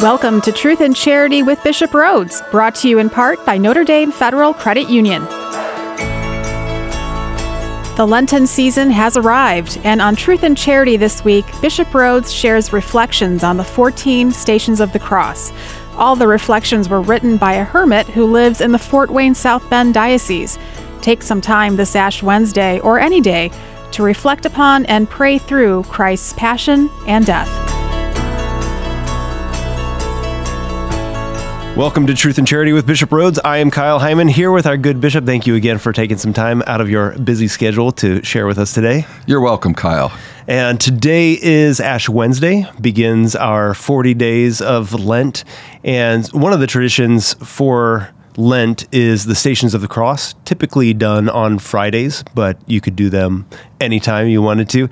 Welcome to Truth and Charity with Bishop Rhoades, brought to you in part by Notre Dame Federal Credit Union. The Lenten season has arrived, and on Truth and Charity this week, Bishop Rhoades shares reflections on the 14 Stations of the Cross. All the reflections were written by a hermit who lives in the Fort Wayne South Bend Diocese. Take some time this Ash Wednesday or any day to reflect upon and pray through Christ's passion and death. Welcome to Truth and Charity with Bishop Rhoades. I am Kyle Heimann here with our good bishop. Thank you again for taking some time out of your busy schedule to share with us today. You're welcome, Kyle. And today is Ash Wednesday, begins our 40 days of Lent. And one of the traditions for Lent is the Stations of the Cross, typically done on Fridays, but you could do them anytime you wanted to.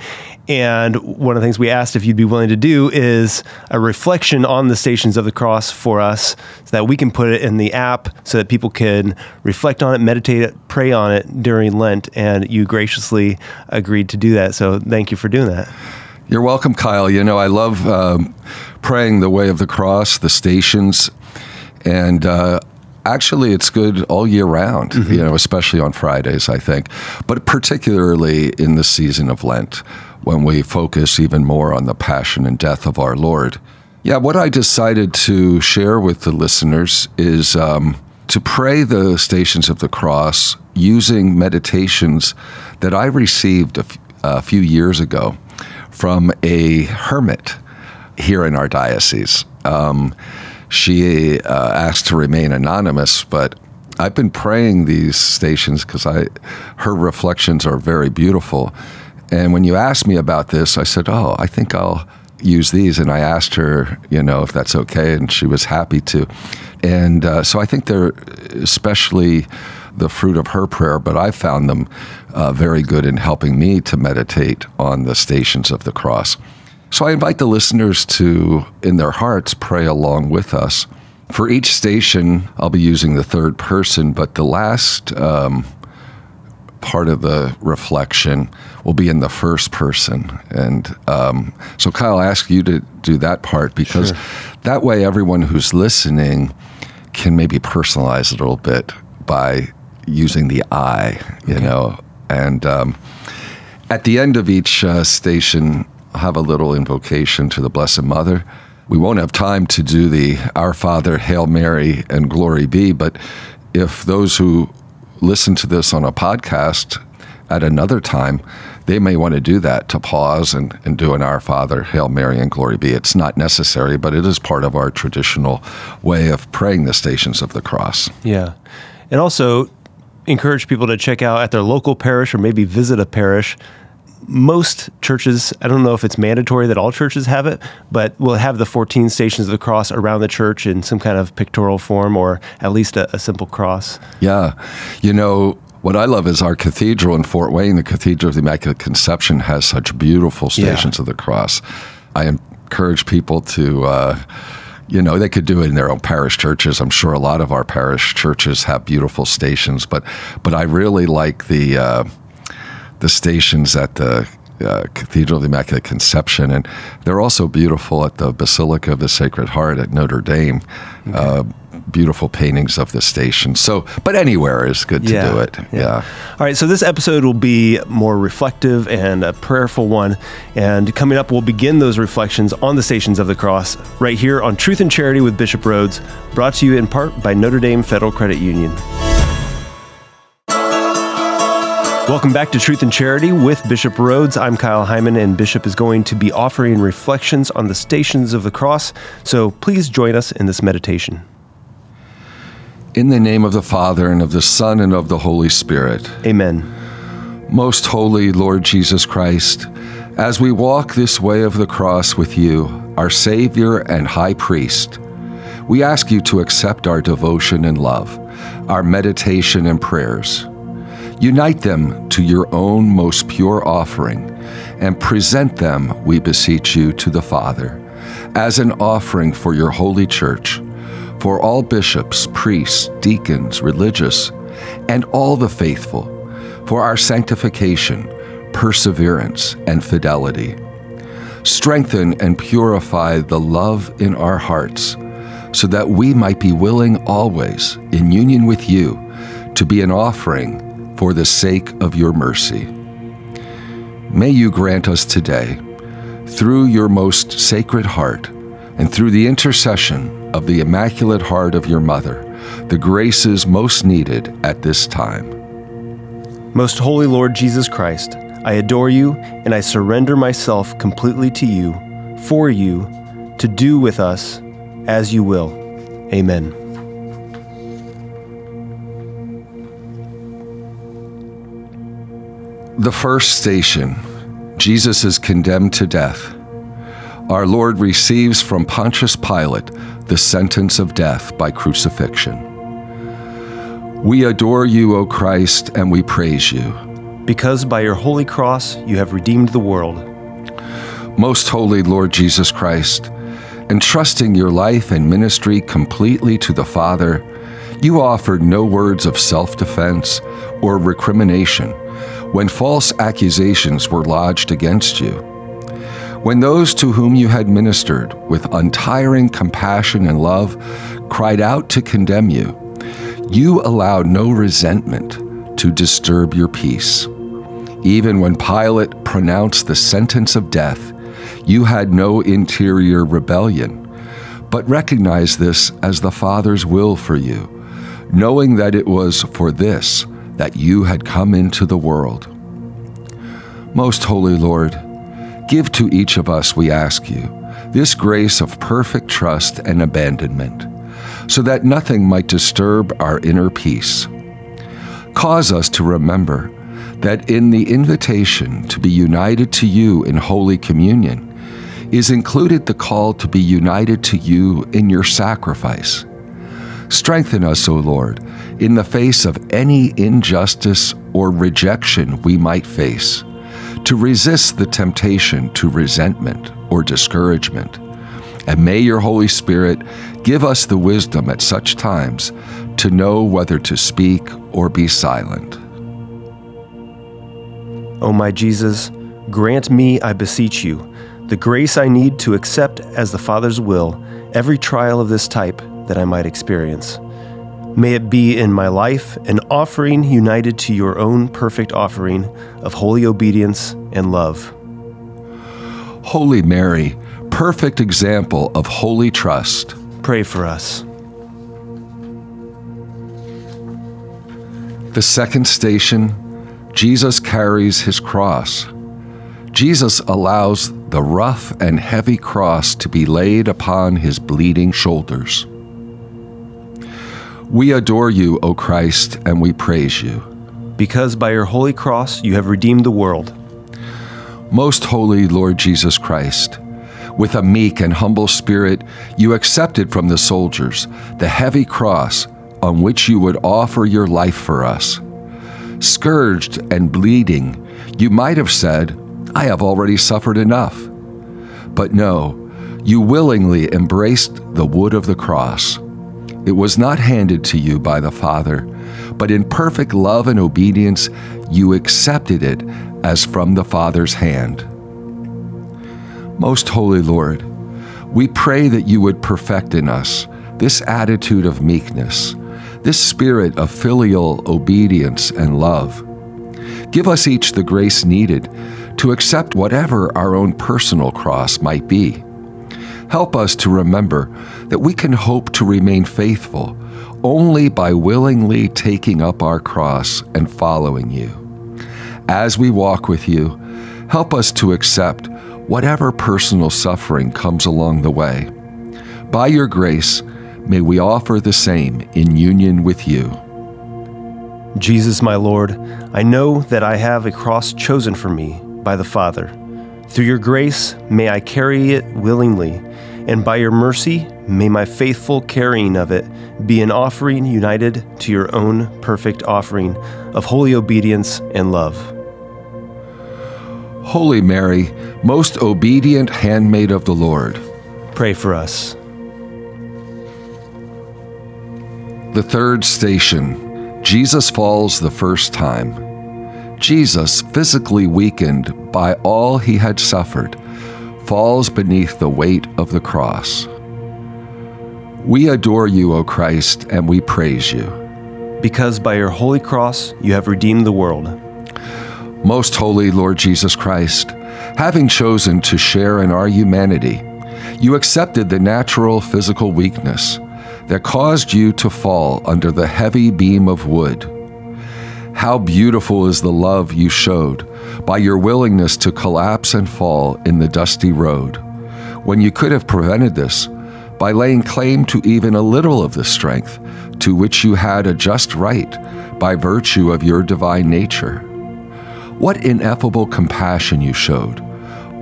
And one of the things we asked if you'd be willing to do is a reflection on the Stations of the Cross for us so that we can put it in the app so that people can reflect on it, meditate it, pray on it during Lent. And you graciously agreed to do that. So thank you for doing that. You're welcome, Kyle. You know, I love um, praying the way of the cross, the stations. And uh, actually it's good all year round mm-hmm. you know especially on fridays i think. But particularly in the season of lent when we focus even more on the passion and death of our lord. Yeah what i decided to share with the listeners is um, to pray the stations of the cross using meditations that i received a, f- a few years ago from a hermit here in our diocese. Um, she uh, asked to remain anonymous, but I've been praying these stations because I, her reflections are very beautiful. And when you asked me about this, I said, "Oh, I think I'll use these." And I asked her, you know, if that's okay, and she was happy to. And uh, so I think they're especially the fruit of her prayer, but I found them uh, very good in helping me to meditate on the stations of the cross. So I invite the listeners to, in their hearts, pray along with us. For each station, I'll be using the third person, but the last um, part of the reflection will be in the first person. And um, so, Kyle, I ask you to do that part because sure. that way everyone who's listening can maybe personalize it a little bit by using the I, you okay. know. And um, at the end of each uh, station, have a little invocation to the Blessed Mother. We won't have time to do the Our Father, Hail Mary, and Glory Be, but if those who listen to this on a podcast at another time, they may want to do that to pause and, and do an Our Father, Hail Mary, and Glory Be. It's not necessary, but it is part of our traditional way of praying the Stations of the Cross. Yeah. And also, encourage people to check out at their local parish or maybe visit a parish most churches, I don't know if it's mandatory that all churches have it, but will have the 14 stations of the cross around the church in some kind of pictorial form or at least a, a simple cross. Yeah. You know, what I love is our cathedral in Fort Wayne, the Cathedral of the Immaculate Conception, has such beautiful stations yeah. of the cross. I encourage people to. Uh, you know, they could do it in their own parish churches. I'm sure a lot of our parish churches have beautiful stations, but but I really like the uh, the stations at the uh, Cathedral of the Immaculate Conception, and they're also beautiful at the Basilica of the Sacred Heart at Notre Dame. Okay. Uh, beautiful paintings of the station. So, but anywhere is good to yeah, do it. Yeah. yeah. All right. So this episode will be more reflective and a prayerful one. And coming up, we'll begin those reflections on the Stations of the Cross right here on Truth and Charity with Bishop Rhoades, brought to you in part by Notre Dame Federal Credit Union. Welcome back to Truth and Charity with Bishop Rhoades. I'm Kyle Heimann, and Bishop is going to be offering reflections on the stations of the cross. So please join us in this meditation. In the name of the Father, and of the Son, and of the Holy Spirit. Amen. Most holy Lord Jesus Christ, as we walk this way of the cross with you, our Savior and High Priest, we ask you to accept our devotion and love, our meditation and prayers Unite them to your own most pure offering, and present them, we beseech you, to the Father, as an offering for your holy church, for all bishops, priests, deacons, religious, and all the faithful, for our sanctification, perseverance, and fidelity. Strengthen and purify the love in our hearts, so that we might be willing always, in union with you, to be an offering for the sake of your mercy. May you grant us today, through your most sacred heart, and through the intercession of the Immaculate Heart of your Mother, the graces most needed at this time. Most Holy Lord Jesus Christ, I adore you and I surrender myself completely to you, for you, to do with us as you will. Amen. The first station Jesus is condemned to death. Our Lord receives from Pontius Pilate the sentence of death by crucifixion. We adore you, O Christ, and we praise you. Because by your holy cross you have redeemed the world. Most holy Lord Jesus Christ, entrusting your life and ministry completely to the Father, you offered no words of self defense or recrimination when false accusations were lodged against you. When those to whom you had ministered with untiring compassion and love cried out to condemn you, you allowed no resentment to disturb your peace. Even when Pilate pronounced the sentence of death, you had no interior rebellion, but recognized this as the Father's will for you, knowing that it was for this that you had come into the world. Most Holy Lord, give to each of us, we ask you, this grace of perfect trust and abandonment, so that nothing might disturb our inner peace. Cause us to remember that in the invitation to be united to you in Holy Communion is included the call to be united to you in your sacrifice. Strengthen us, O Lord, in the face of any injustice or rejection we might face, to resist the temptation to resentment or discouragement. And may your Holy Spirit give us the wisdom at such times to know whether to speak or be silent. O my Jesus, grant me, I beseech you, the grace I need to accept as the Father's will every trial of this type that I might experience. May it be in my life an offering united to your own perfect offering of holy obedience and love. Holy Mary, perfect example of holy trust, pray for us. The second station, Jesus carries his cross. Jesus allows the rough and heavy cross to be laid upon his bleeding shoulders. We adore you, O Christ, and we praise you. Because by your holy cross you have redeemed the world. Most holy Lord Jesus Christ, with a meek and humble spirit, you accepted from the soldiers the heavy cross on which you would offer your life for us. Scourged and bleeding, you might have said, I have already suffered enough. But no, you willingly embraced the wood of the cross. It was not handed to you by the Father, but in perfect love and obedience, you accepted it as from the Father's hand. Most Holy Lord, we pray that you would perfect in us this attitude of meekness, this spirit of filial obedience and love. Give us each the grace needed to accept whatever our own personal cross might be Help us to remember that we can hope to remain faithful only by willingly taking up our cross and following you. As we walk with you, help us to accept whatever personal suffering comes along the way. By your grace, may we offer the same in union with you. Jesus, my Lord, I know that I have a cross chosen for me by the Father. Through your grace, may I carry it willingly and by your mercy, may my faithful carrying of it be an offering united to your own perfect offering of holy obedience and love. Holy Mary, most obedient handmaid of the Lord, pray for us. The third station Jesus falls the first time. Jesus, physically weakened by all he had suffered, falls beneath the weight of the cross. We adore you, O Christ, and we praise you. Because by your holy cross you have redeemed the world. Most holy Lord Jesus Christ, having chosen to share in our humanity, you accepted the natural physical weakness that caused you to fall under the heavy beam of wood. How beautiful is the love you showed by your willingness to collapse and fall in the dusty road, when you could have prevented this by laying claim to even a little of the strength to which you had a just right by virtue of your divine nature. What ineffable compassion you showed!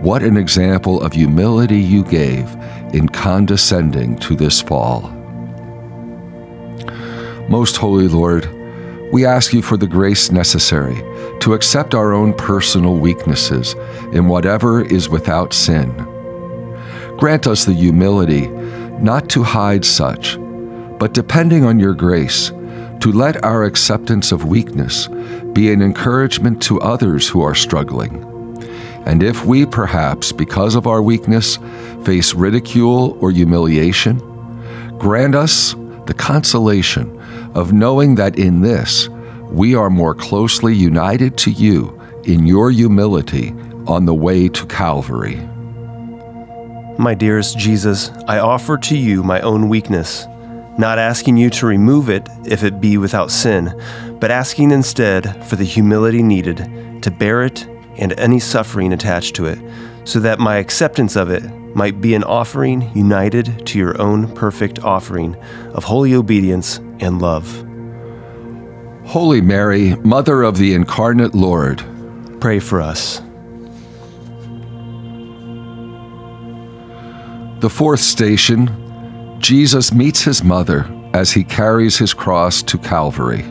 What an example of humility you gave in condescending to this fall. Most Holy Lord, we ask you for the grace necessary to accept our own personal weaknesses in whatever is without sin. Grant us the humility not to hide such, but depending on your grace, to let our acceptance of weakness be an encouragement to others who are struggling. And if we, perhaps, because of our weakness, face ridicule or humiliation, grant us the consolation of knowing that in this we are more closely united to you in your humility on the way to Calvary. My dearest Jesus, I offer to you my own weakness, not asking you to remove it if it be without sin, but asking instead for the humility needed to bear it and any suffering attached to it, so that my acceptance of it might be an offering united to your own perfect offering of holy obedience and love. Holy Mary, Mother of the Incarnate Lord, pray for us. The fourth station Jesus meets his mother as he carries his cross to Calvary.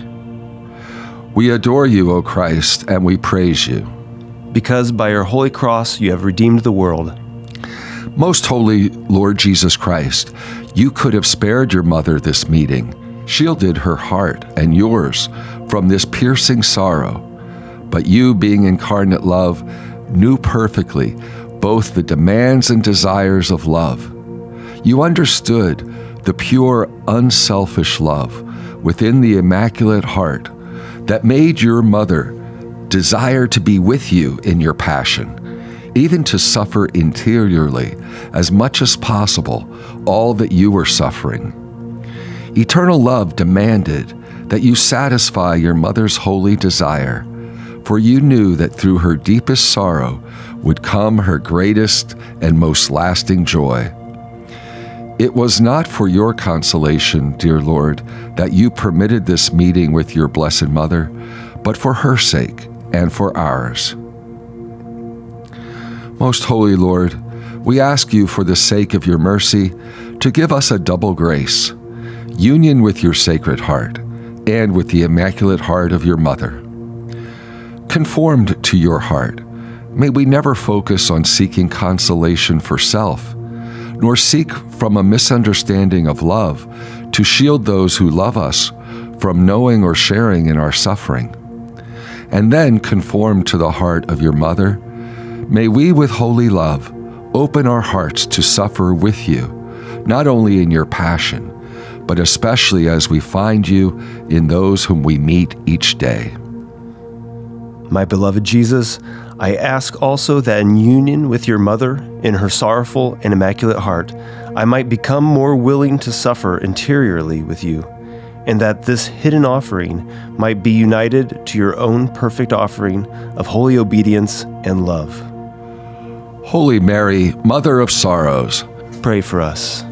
We adore you, O Christ, and we praise you. Because by your holy cross you have redeemed the world. Most holy Lord Jesus Christ, you could have spared your mother this meeting shielded her heart and yours from this piercing sorrow. But you, being incarnate love, knew perfectly both the demands and desires of love. You understood the pure, unselfish love within the Immaculate Heart that made your mother desire to be with you in your passion, even to suffer interiorly as much as possible all that you were suffering. Eternal love demanded that you satisfy your mother's holy desire, for you knew that through her deepest sorrow would come her greatest and most lasting joy. It was not for your consolation, dear Lord, that you permitted this meeting with your Blessed Mother, but for her sake and for ours. Most Holy Lord, we ask you for the sake of your mercy to give us a double grace union with your Sacred Heart and with the Immaculate Heart of your Mother. Conformed to your heart, may we never focus on seeking consolation for self, nor seek from a misunderstanding of love to shield those who love us from knowing or sharing in our suffering. And then conform to the heart of your Mother, may we with holy love open our hearts to suffer with you, not only in your passion, but especially as we find you in those whom we meet each day. My beloved Jesus, I ask also that in union with your mother, in her sorrowful and immaculate heart, I might become more willing to suffer interiorly with you, and that this hidden offering might be united to your own perfect offering of holy obedience and love. Holy Mary, Mother of Sorrows, pray for us.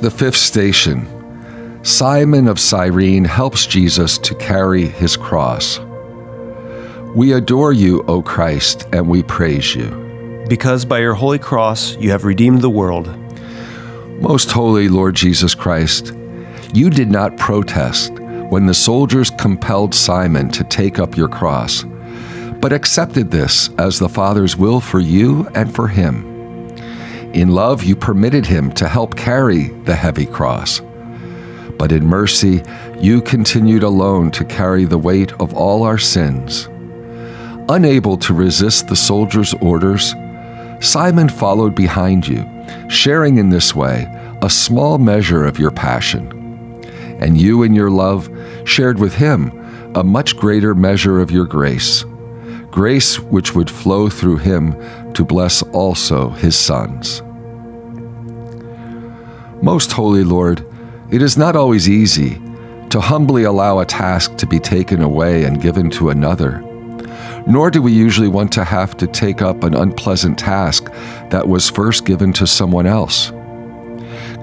The fifth station Simon of Cyrene helps Jesus to carry his cross. We adore you, O Christ, and we praise you. Because by your holy cross you have redeemed the world. Most holy Lord Jesus Christ, you did not protest when the soldiers compelled Simon to take up your cross, but accepted this as the Father's will for you and for him. In love, you permitted him to help carry the heavy cross. But in mercy, you continued alone to carry the weight of all our sins. Unable to resist the soldier's orders, Simon followed behind you, sharing in this way a small measure of your passion. And you, in your love, shared with him a much greater measure of your grace, grace which would flow through him to bless also his sons. Most Holy Lord, it is not always easy to humbly allow a task to be taken away and given to another. Nor do we usually want to have to take up an unpleasant task that was first given to someone else.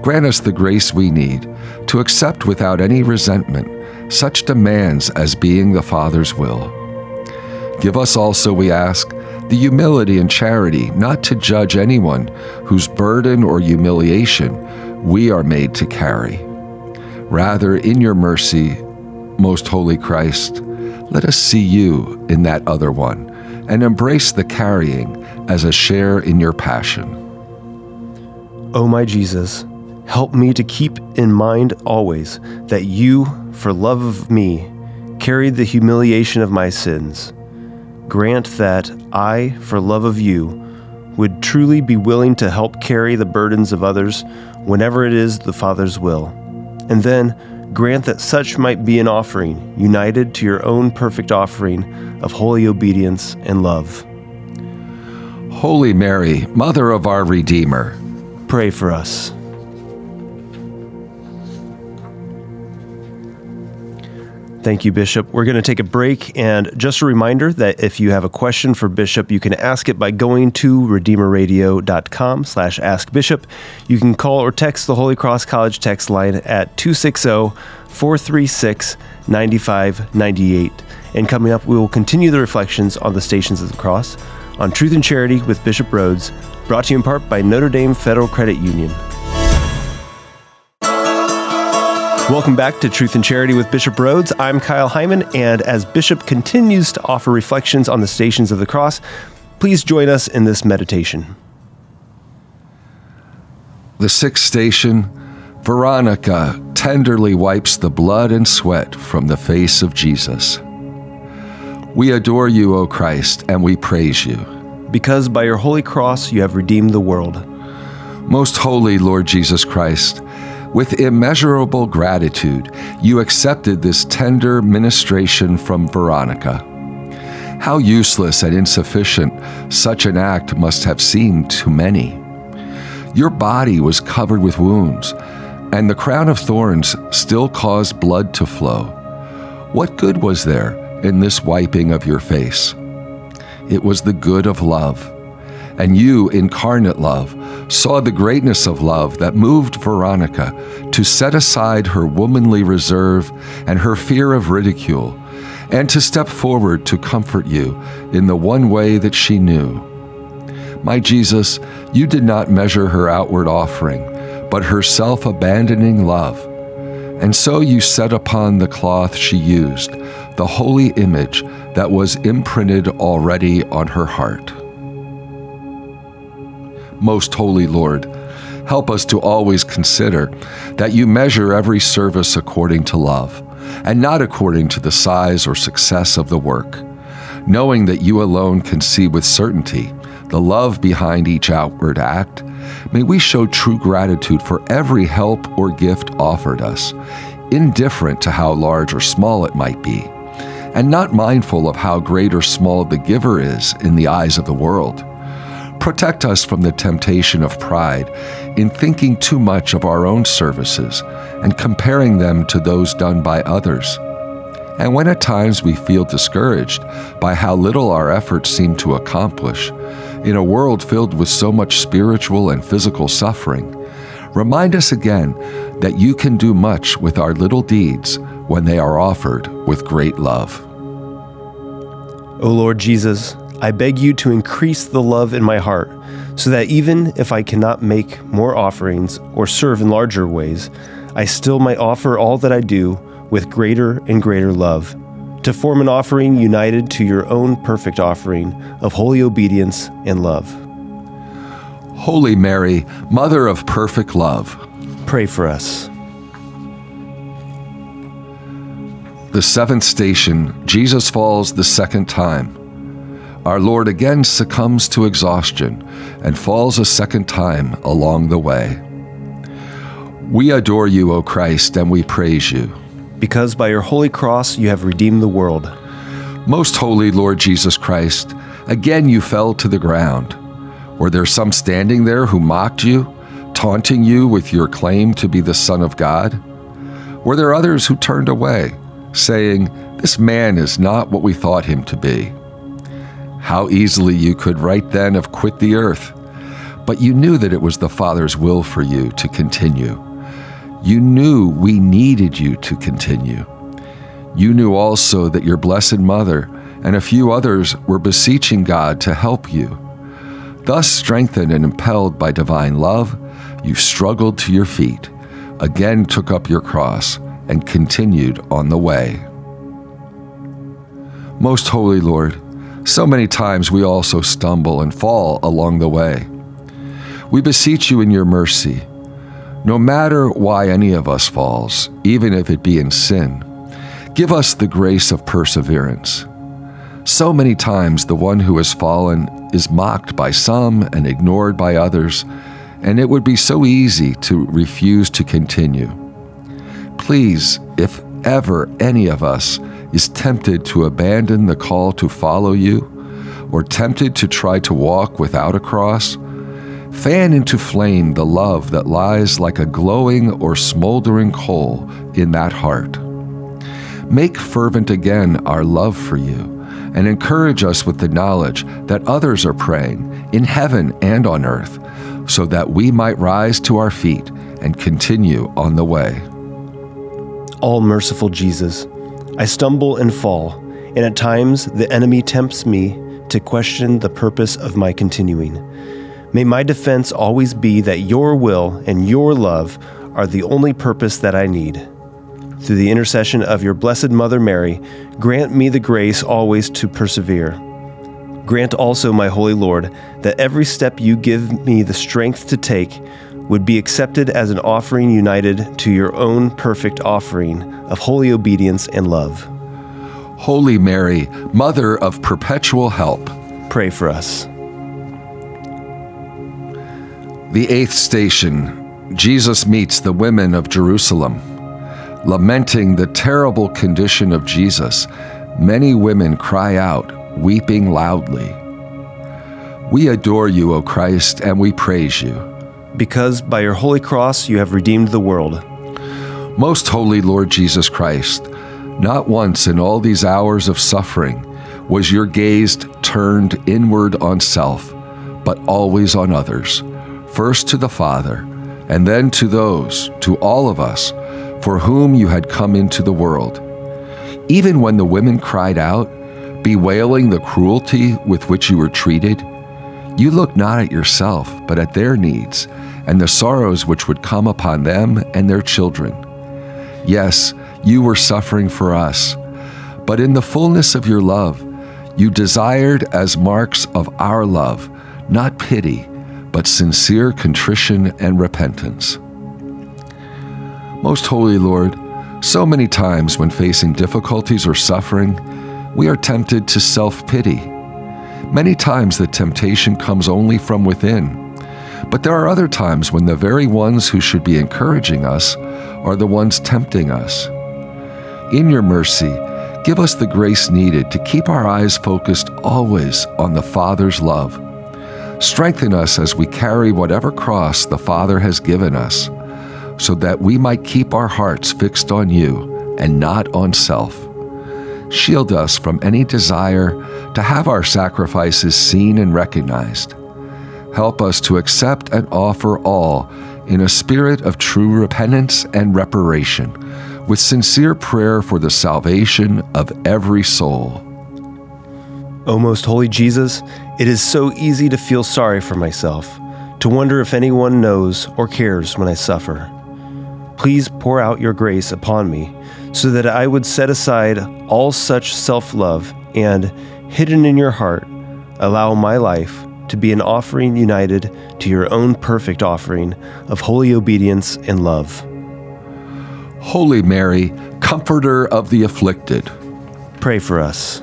Grant us the grace we need to accept without any resentment such demands as being the Father's will. Give us also, we ask, the humility and charity not to judge anyone whose burden or humiliation we are made to carry. Rather, in your mercy, most holy Christ, let us see you in that other one and embrace the carrying as a share in your passion. O oh my Jesus, help me to keep in mind always that you, for love of me, carried the humiliation of my sins. Grant that I, for love of you, would truly be willing to help carry the burdens of others whenever it is the Father's will and then grant that such might be an offering, united to your own perfect offering of holy obedience and love. Holy Mary, Mother of our Redeemer, pray for us. Thank you, Bishop. We're going to take a break. And just a reminder that if you have a question for Bishop, you can ask it by going to redeemerradio.com slash askbishop. You can call or text the Holy Cross College text line at 260-436-9598. And coming up, we will continue the reflections on the Stations of the Cross on Truth and Charity with Bishop Rhoades, brought to you in part by Notre Dame Federal Credit Union. Welcome back to Truth and Charity with Bishop Rhoades. I'm Kyle Heimann, and as Bishop continues to offer reflections on the stations of the cross, please join us in this meditation. The sixth station, Veronica tenderly wipes the blood and sweat from the face of Jesus. We adore you, O Christ, and we praise you. Because by your holy cross you have redeemed the world. Most holy Lord Jesus Christ, with immeasurable gratitude, you accepted this tender ministration from Veronica. How useless and insufficient such an act must have seemed to many. Your body was covered with wounds, and the crown of thorns still caused blood to flow. What good was there in this wiping of your face? It was the good of love and you, incarnate love, saw the greatness of love that moved Veronica to set aside her womanly reserve and her fear of ridicule, and to step forward to comfort you in the one way that she knew. My Jesus, you did not measure her outward offering, but her self abandoning love. And so you set upon the cloth she used the holy image that was imprinted already on her heart. Most Holy Lord, help us to always consider that you measure every service according to love, and not according to the size or success of the work. Knowing that you alone can see with certainty the love behind each outward act, may we show true gratitude for every help or gift offered us, indifferent to how large or small it might be, and not mindful of how great or small the giver is in the eyes of the world. Protect us from the temptation of pride in thinking too much of our own services and comparing them to those done by others. And when at times we feel discouraged by how little our efforts seem to accomplish, in a world filled with so much spiritual and physical suffering, remind us again that you can do much with our little deeds when they are offered with great love. O Lord Jesus, I beg you to increase the love in my heart, so that even if I cannot make more offerings or serve in larger ways, I still might offer all that I do with greater and greater love, to form an offering united to your own perfect offering of holy obedience and love. Holy Mary, Mother of perfect love, pray for us. The seventh station, Jesus falls the second time. Our Lord again succumbs to exhaustion and falls a second time along the way. We adore you, O Christ, and we praise you. Because by your holy cross you have redeemed the world. Most holy Lord Jesus Christ, again you fell to the ground. Were there some standing there who mocked you, taunting you with your claim to be the Son of God? Were there others who turned away, saying, This man is not what we thought him to be? How easily you could right then have quit the earth. But you knew that it was the Father's will for you to continue. You knew we needed you to continue. You knew also that your Blessed Mother and a few others were beseeching God to help you. Thus, strengthened and impelled by divine love, you struggled to your feet, again took up your cross, and continued on the way. Most Holy Lord, so many times we also stumble and fall along the way. We beseech you in your mercy. No matter why any of us falls, even if it be in sin, give us the grace of perseverance. So many times the one who has fallen is mocked by some and ignored by others, and it would be so easy to refuse to continue. Please, if ever any of us is tempted to abandon the call to follow you, or tempted to try to walk without a cross, fan into flame the love that lies like a glowing or smoldering coal in that heart. Make fervent again our love for you, and encourage us with the knowledge that others are praying in heaven and on earth, so that we might rise to our feet and continue on the way. All merciful Jesus, I stumble and fall, and at times the enemy tempts me to question the purpose of my continuing. May my defense always be that your will and your love are the only purpose that I need. Through the intercession of your Blessed Mother Mary, grant me the grace always to persevere. Grant also, my Holy Lord, that every step you give me the strength to take would be accepted as an offering united to your own perfect offering of holy obedience and love. Holy Mary, Mother of perpetual help, Pray for us. The eighth station Jesus meets the women of Jerusalem. Lamenting the terrible condition of Jesus, many women cry out, weeping loudly. We adore you, O Christ, and we praise you. Because by your holy cross you have redeemed the world. Most holy Lord Jesus Christ, not once in all these hours of suffering was your gaze turned inward on self, but always on others, first to the Father, and then to those, to all of us, for whom you had come into the world. Even when the women cried out, bewailing the cruelty with which you were treated, you looked not at yourself, but at their needs and the sorrows which would come upon them and their children. Yes, you were suffering for us, but in the fullness of your love, you desired as marks of our love not pity, but sincere contrition and repentance. Most Holy Lord, so many times when facing difficulties or suffering, we are tempted to self pity. Many times the temptation comes only from within. But there are other times when the very ones who should be encouraging us are the ones tempting us. In your mercy, give us the grace needed to keep our eyes focused always on the Father's love. Strengthen us as we carry whatever cross the Father has given us, so that we might keep our hearts fixed on you and not on self. Shield us from any desire to have our sacrifices seen and recognized. Help us to accept and offer all in a spirit of true repentance and reparation, with sincere prayer for the salvation of every soul. O most holy Jesus, it is so easy to feel sorry for myself, to wonder if anyone knows or cares when I suffer. Please pour out your grace upon me so that I would set aside all such self love and, hidden in your heart, allow my life to be an offering united to your own perfect offering of holy obedience and love. Holy Mary, Comforter of the afflicted, Pray for us.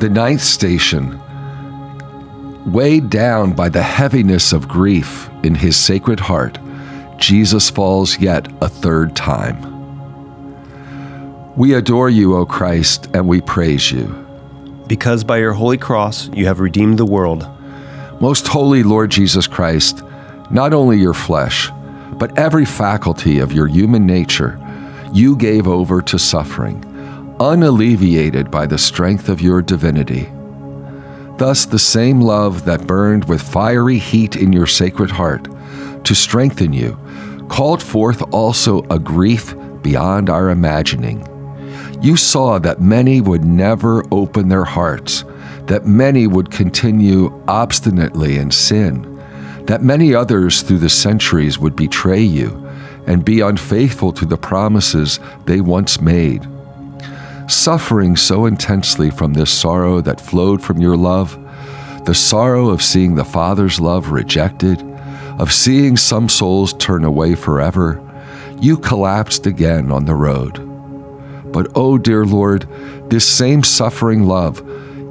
The ninth station, weighed down by the heaviness of grief in his sacred heart, Jesus falls yet a third time. We adore you, O Christ, and we praise you. Because by your holy cross you have redeemed the world. Most holy Lord Jesus Christ, not only your flesh, but every faculty of your human nature you gave over to suffering, unalleviated by the strength of your divinity. Thus, the same love that burned with fiery heat in your sacred heart to strengthen you called forth also a grief beyond our imagining. You saw that many would never open their hearts, that many would continue obstinately in sin, that many others through the centuries would betray you and be unfaithful to the promises they once made. Suffering so intensely from this sorrow that flowed from your love, the sorrow of seeing the Father's love rejected, of seeing some souls turn away forever, you collapsed again on the road. But, oh dear Lord, this same suffering love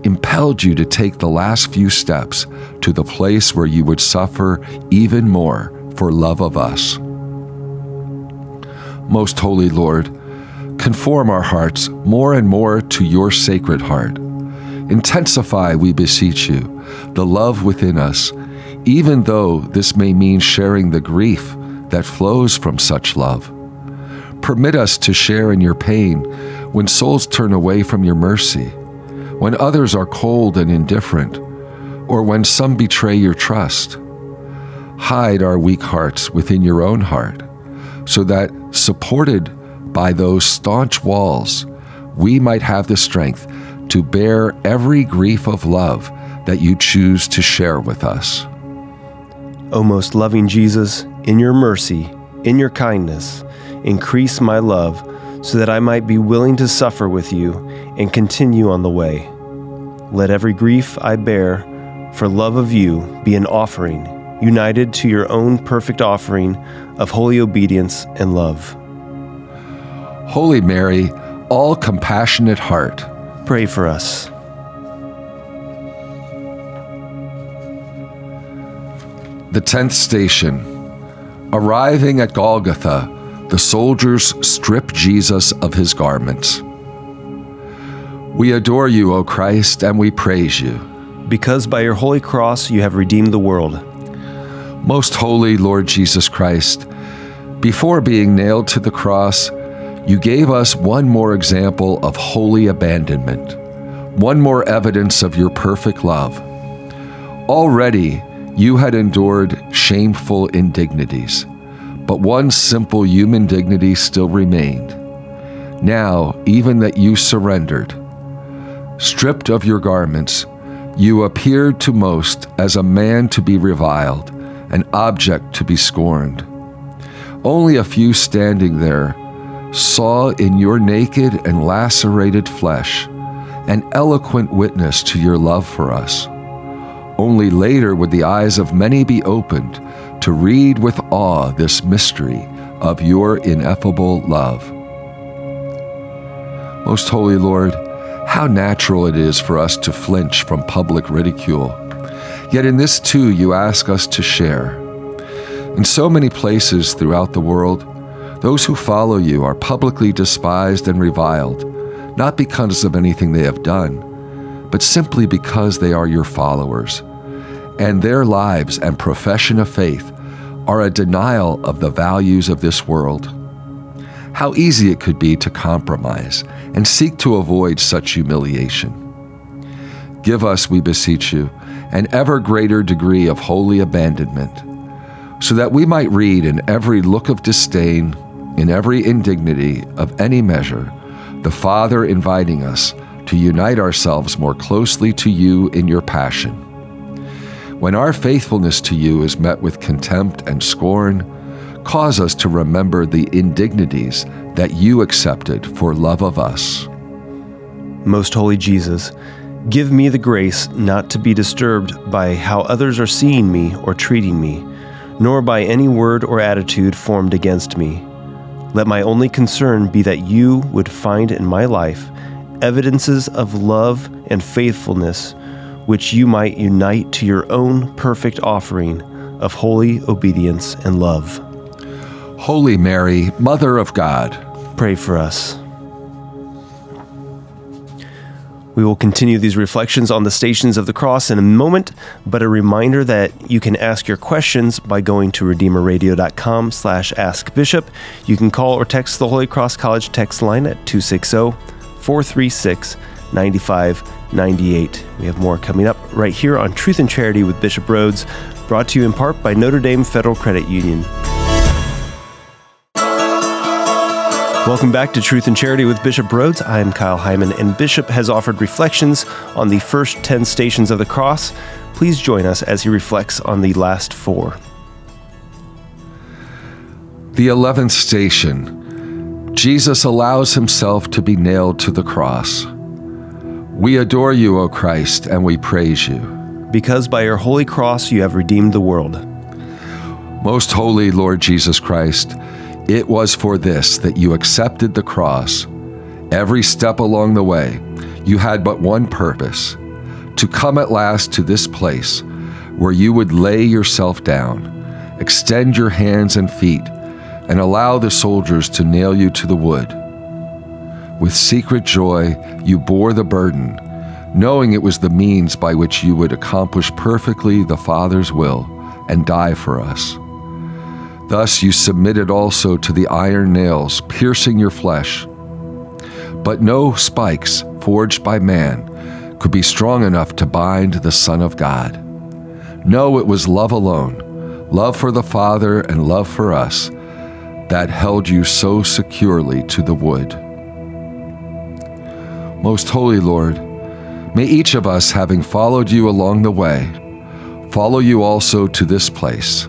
impelled you to take the last few steps to the place where you would suffer even more for love of us. Most Holy Lord, conform our hearts more and more to your sacred heart. Intensify, we beseech you, the love within us, even though this may mean sharing the grief that flows from such love. Permit us to share in your pain when souls turn away from your mercy, when others are cold and indifferent, or when some betray your trust. Hide our weak hearts within your own heart, so that, supported by those staunch walls, we might have the strength to bear every grief of love that you choose to share with us. O most loving Jesus, in your mercy, in your kindness, increase my love so that I might be willing to suffer with you and continue on the way. Let every grief I bear for love of you be an offering, united to your own perfect offering of holy obedience and love. Holy Mary, all compassionate heart, pray for us. The tenth station. Arriving at Golgotha, the soldiers strip Jesus of his garments. We adore you, O Christ, and we praise you. Because by your holy cross you have redeemed the world. Most holy Lord Jesus Christ, before being nailed to the cross, you gave us one more example of holy abandonment, one more evidence of your perfect love. Already, you had endured shameful indignities, but one simple human dignity still remained. Now, even that you surrendered, stripped of your garments, you appeared to most as a man to be reviled, an object to be scorned. Only a few standing there saw in your naked and lacerated flesh an eloquent witness to your love for us. Only later would the eyes of many be opened to read with awe this mystery of your ineffable love. Most Holy Lord, how natural it is for us to flinch from public ridicule. Yet in this too, you ask us to share. In so many places throughout the world, those who follow you are publicly despised and reviled, not because of anything they have done, but simply because they are your followers and their lives and profession of faith are a denial of the values of this world. How easy it could be to compromise and seek to avoid such humiliation. Give us, we beseech you, an ever greater degree of holy abandonment, so that we might read in every look of disdain, in every indignity of any measure, the Father inviting us to unite ourselves more closely to you in your passion when our faithfulness to you is met with contempt and scorn, cause us to remember the indignities that you accepted for love of us. Most Holy Jesus, give me the grace not to be disturbed by how others are seeing me or treating me, nor by any word or attitude formed against me. Let my only concern be that you would find in my life evidences of love and faithfulness, which you might unite to your own perfect offering of holy obedience and love. Holy Mary, Mother of God, pray for us. We will continue these reflections on the Stations of the Cross in a moment, but a reminder that you can ask your questions by going to redeemerradio.com slash askbishop. You can call or text the Holy Cross College text line at 260-436-9598. We have more coming up right here on Truth and Charity with Bishop Rhoades, brought to you in part by Notre Dame Federal Credit Union. Welcome back to Truth and Charity with Bishop Rhoades. I am Kyle Heimann, and Bishop has offered reflections on the first 10 stations of the cross. Please join us as he reflects on the last four. The 11th station Jesus allows himself to be nailed to the cross. We adore you, O Christ, and we praise you. Because by your holy cross you have redeemed the world. Most holy Lord Jesus Christ, it was for this that you accepted the cross. Every step along the way, you had but one purpose to come at last to this place where you would lay yourself down, extend your hands and feet, and allow the soldiers to nail you to the wood. With secret joy, you bore the burden, knowing it was the means by which you would accomplish perfectly the Father's will and die for us. Thus you submitted also to the iron nails, piercing your flesh. But no spikes forged by man could be strong enough to bind the Son of God. No, it was love alone, love for the Father and love for us, that held you so securely to the wood. Most Holy Lord, may each of us, having followed you along the way, follow you also to this place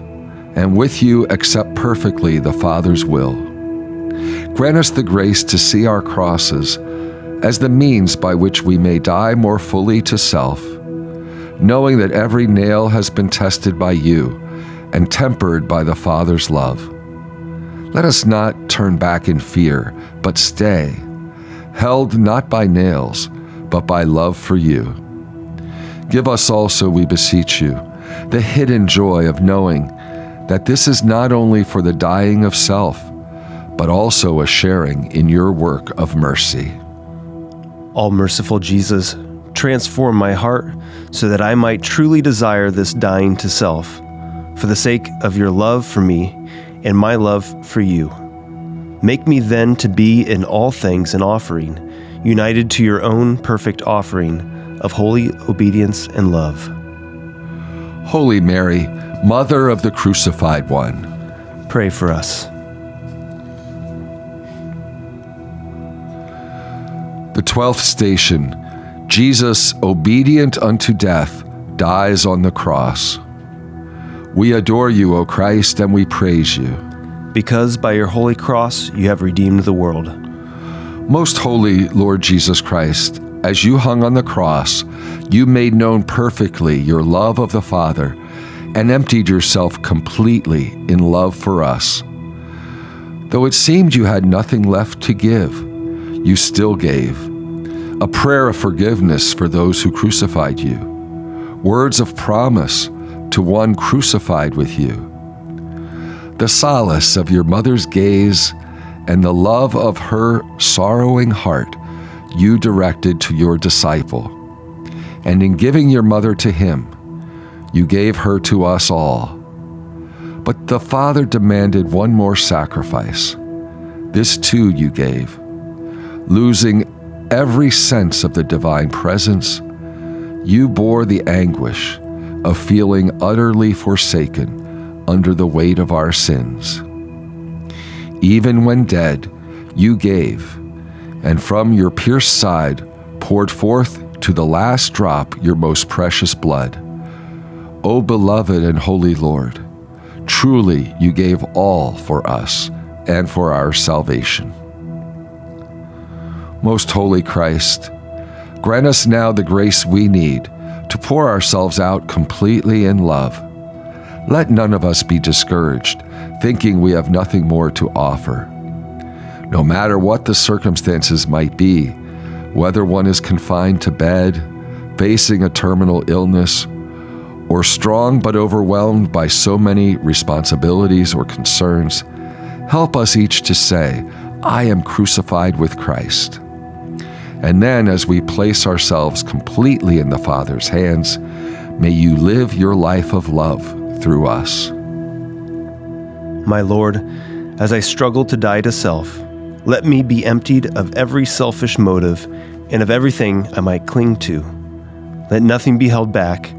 and with you accept perfectly the Father's will. Grant us the grace to see our crosses as the means by which we may die more fully to self, knowing that every nail has been tested by you and tempered by the Father's love. Let us not turn back in fear, but stay, held not by nails, but by love for you. Give us also, we beseech you, the hidden joy of knowing that this is not only for the dying of self, but also a sharing in your work of mercy. All merciful Jesus, transform my heart so that I might truly desire this dying to self, for the sake of your love for me and my love for you. Make me then to be in all things an offering, united to your own perfect offering of holy obedience and love. Holy Mary, Mother of the Crucified One, pray for us. The twelfth station Jesus, obedient unto death, dies on the cross. We adore you, O Christ, and we praise you. Because by your holy cross you have redeemed the world. Most holy Lord Jesus Christ, as you hung on the cross, you made known perfectly your love of the Father and emptied yourself completely in love for us. Though it seemed you had nothing left to give, you still gave. A prayer of forgiveness for those who crucified you, words of promise to one crucified with you, the solace of your mother's gaze, and the love of her sorrowing heart you directed to your disciple. And in giving your mother to him, you gave her to us all. But the Father demanded one more sacrifice. This too you gave. Losing every sense of the divine presence, you bore the anguish of feeling utterly forsaken under the weight of our sins. Even when dead, you gave, and from your pierced side poured forth to the last drop your most precious blood. O beloved and holy Lord, truly you gave all for us and for our salvation. Most holy Christ, grant us now the grace we need to pour ourselves out completely in love. Let none of us be discouraged, thinking we have nothing more to offer. No matter what the circumstances might be, whether one is confined to bed, facing a terminal illness, or strong but overwhelmed by so many responsibilities or concerns, help us each to say, I am crucified with Christ. And then, as we place ourselves completely in the Father's hands, may you live your life of love through us. My Lord, as I struggle to die to self, let me be emptied of every selfish motive and of everything I might cling to. Let nothing be held back,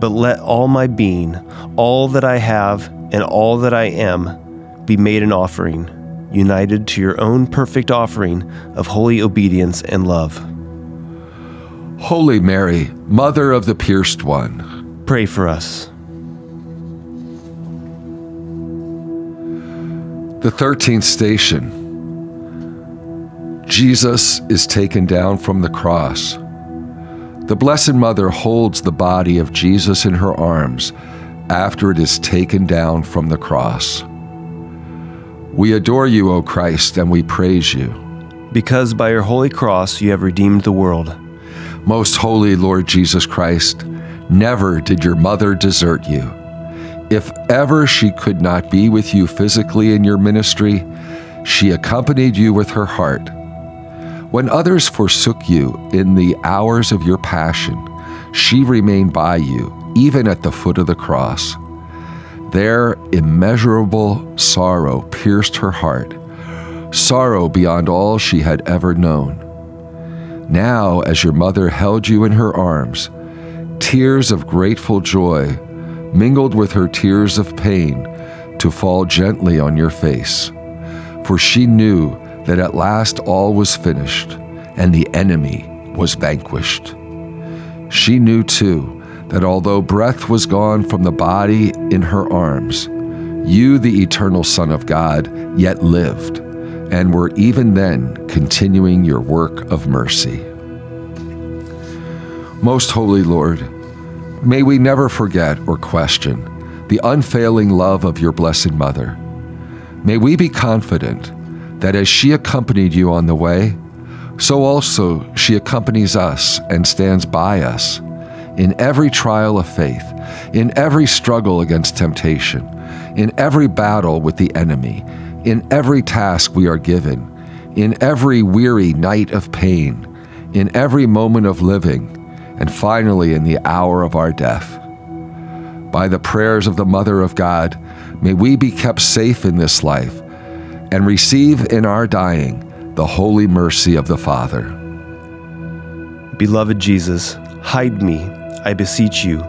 but let all my being, all that I have, and all that I am be made an offering, united to your own perfect offering of holy obedience and love. Holy Mary, Mother of the Pierced One, pray for us. The 13th station. Jesus is taken down from the cross. The Blessed Mother holds the body of Jesus in her arms after it is taken down from the cross. We adore you, O Christ, and we praise you. Because by your holy cross you have redeemed the world. Most holy Lord Jesus Christ, never did your mother desert you. If ever she could not be with you physically in your ministry, she accompanied you with her heart. When others forsook you in the hours of your passion, she remained by you, even at the foot of the cross. There, immeasurable sorrow pierced her heart, sorrow beyond all she had ever known. Now, as your mother held you in her arms, tears of grateful joy mingled with her tears of pain to fall gently on your face. For she knew that at last all was finished and the enemy was vanquished. She knew too that although breath was gone from the body in her arms, you, the eternal Son of God, yet lived and were even then continuing your work of mercy. Most Holy Lord, May we never forget or question the unfailing love of your Blessed Mother. May we be confident that as she accompanied you on the way, so also she accompanies us and stands by us in every trial of faith, in every struggle against temptation, in every battle with the enemy, in every task we are given, in every weary night of pain, in every moment of living and finally in the hour of our death. By the prayers of the Mother of God, may we be kept safe in this life and receive in our dying the holy mercy of the Father. Beloved Jesus, hide me, I beseech you,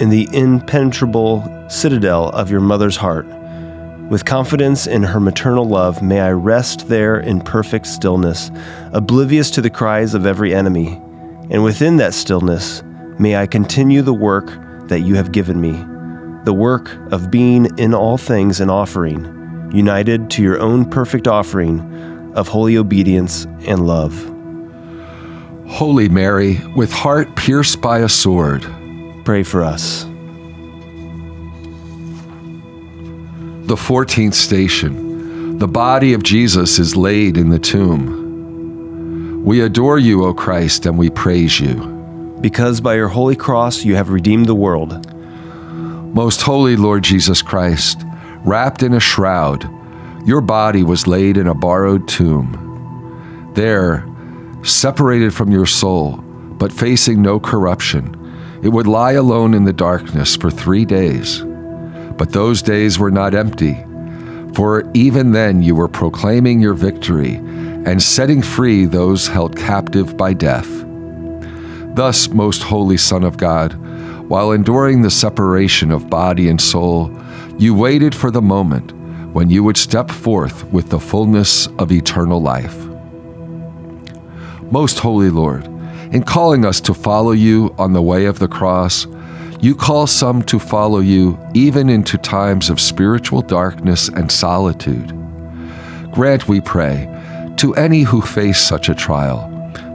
in the impenetrable citadel of your mother's heart. With confidence in her maternal love, may I rest there in perfect stillness, oblivious to the cries of every enemy and within that stillness, may I continue the work that you have given me, the work of being in all things an offering, united to your own perfect offering of holy obedience and love. Holy Mary, with heart pierced by a sword, pray for us. The 14th station. The body of Jesus is laid in the tomb. We adore you, O Christ, and we praise you. Because by your holy cross you have redeemed the world. Most holy Lord Jesus Christ, wrapped in a shroud, your body was laid in a borrowed tomb. There, separated from your soul, but facing no corruption, it would lie alone in the darkness for three days. But those days were not empty, for even then you were proclaiming your victory and setting free those held captive by death. Thus, most holy Son of God, while enduring the separation of body and soul, you waited for the moment when you would step forth with the fullness of eternal life. Most holy Lord, in calling us to follow you on the way of the cross, you call some to follow you even into times of spiritual darkness and solitude. Grant, we pray, to any who face such a trial,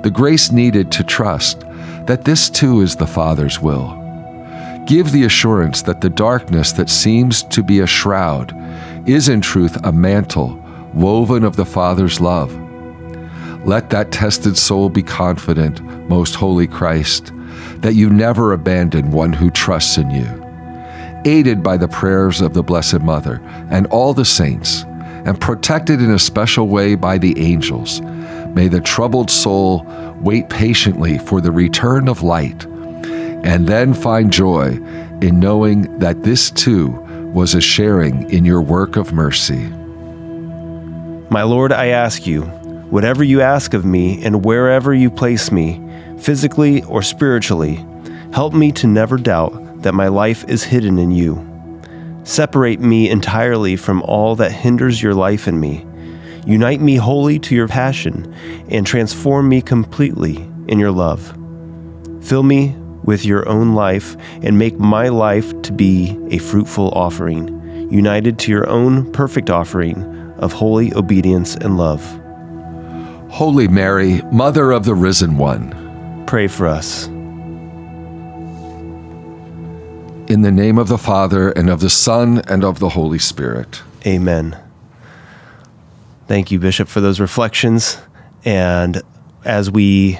the grace needed to trust that this too is the Father's will. Give the assurance that the darkness that seems to be a shroud is in truth a mantle woven of the Father's love. Let that tested soul be confident, most holy Christ, that you never abandon one who trusts in you. Aided by the prayers of the Blessed Mother and all the saints, and protected in a special way by the angels, may the troubled soul wait patiently for the return of light, and then find joy in knowing that this too was a sharing in your work of mercy. My Lord, I ask you, whatever you ask of me and wherever you place me, physically or spiritually, help me to never doubt that my life is hidden in you. Separate me entirely from all that hinders your life in me. Unite me wholly to your passion and transform me completely in your love. Fill me with your own life and make my life to be a fruitful offering, united to your own perfect offering of holy obedience and love. Holy Mary, Mother of the Risen One, Pray for us. In the name of the Father, and of the Son, and of the Holy Spirit. Amen. Thank you, Bishop, for those reflections. And as we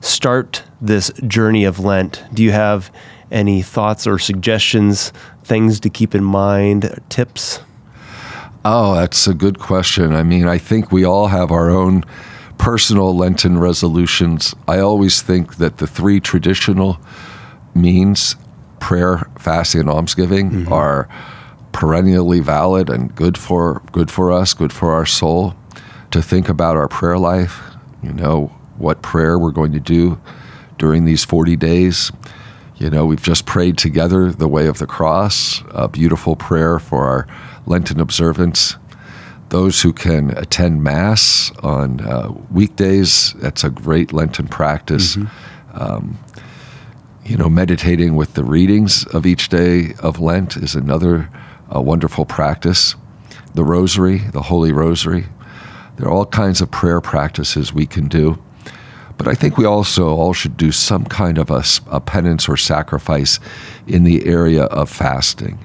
start this journey of Lent, do you have any thoughts or suggestions, things to keep in mind, tips? Oh, that's a good question. I mean, I think we all have our own personal Lenten resolutions. I always think that the three traditional means prayer, fasting, and almsgiving are perennially valid and good for good for us, good for our soul. To think about our prayer life, you know, what prayer we're going to do during these 40 days. You know, we've just prayed together the way of the cross, a beautiful prayer for our Lenten observance. Those who can attend Mass on uh, weekdays, that's a great Lenten practice. Um, you know, meditating with the readings of each day of Lent is another uh, wonderful practice. The Rosary, the Holy Rosary, there are all kinds of prayer practices we can do. But I think we also all should do some kind of a penance or sacrifice in the area of fasting,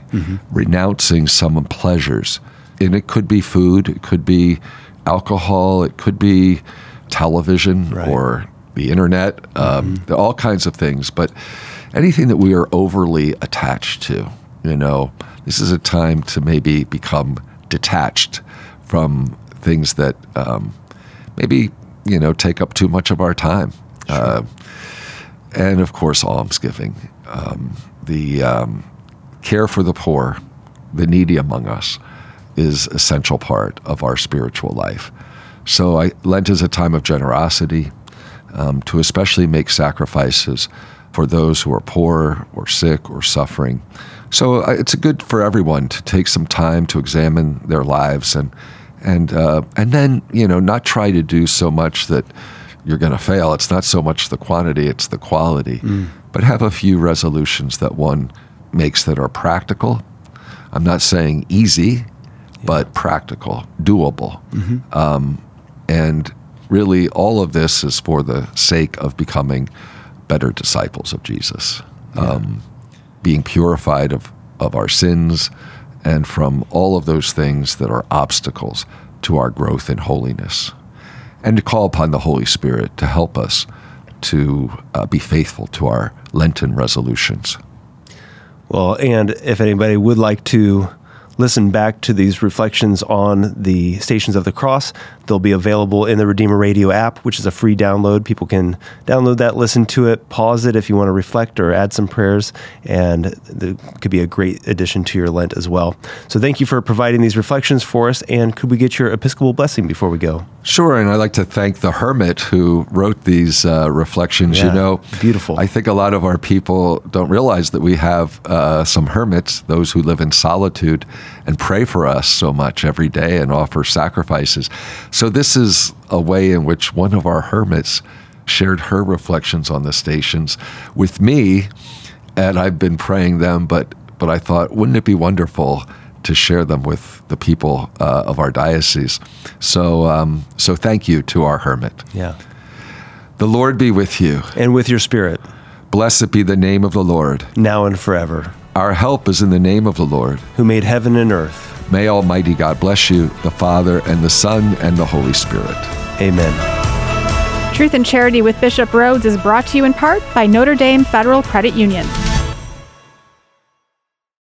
renouncing some pleasures. And it could be food, it could be alcohol, it could be television Right. or the internet, um, are all kinds of things. But anything that we are overly attached to, you know, this is a time to maybe become detached from things that um, maybe you know take up too much of our time. Uh, and of course, almsgiving, um, the um, care for the poor, the needy among us, is essential part of our spiritual life. So I, Lent is a time of generosity, um, to especially make sacrifices for those who are poor or sick or suffering. So uh, it's good for everyone to take some time to examine their lives and and uh, and then you know not try to do so much that you're going to fail. It's not so much the quantity; it's the quality. But have a few resolutions that one makes that are practical. I'm not saying easy, but practical, doable. Um, and really, all of this is for the sake of becoming better disciples of Jesus, um, being purified of, of our sins and from all of those things that are obstacles to our growth in holiness. And to call upon the Holy Spirit to help us to uh, be faithful to our Lenten resolutions. Well, and if anybody would like to listen back to these reflections on the Stations of the Cross, they'll be available in the Redeemer Radio app, which is a free download. People can download that, listen to it, pause it if you want to reflect or add some prayers, and it could be a great addition to your Lent as well. So thank you for providing these reflections for us, and could we get your Episcopal blessing before we go? Sure, and I'd like to thank the hermit who wrote these uh, reflections. Yeah, you know, beautiful. I think a lot of our people don't realize that we have uh, some hermits, those who live in solitude, and pray for us so much every day and offer sacrifices. So this is a way in which one of our hermits shared her reflections on the stations with me, and I've been praying them. But but I thought, wouldn't it be wonderful? to share them with the people uh, of our diocese. So, um, so thank you to our hermit. Yeah. The Lord be with you. And with your spirit, Blessed be the name of the Lord. now and forever, Our help is in the name of the Lord. who made heaven and earth. May Almighty God bless you, the Father, and the Son, and the Holy Spirit. Amen. Truth and Charity with Bishop Rhoades is brought to you in part by Notre Dame Federal Credit Union.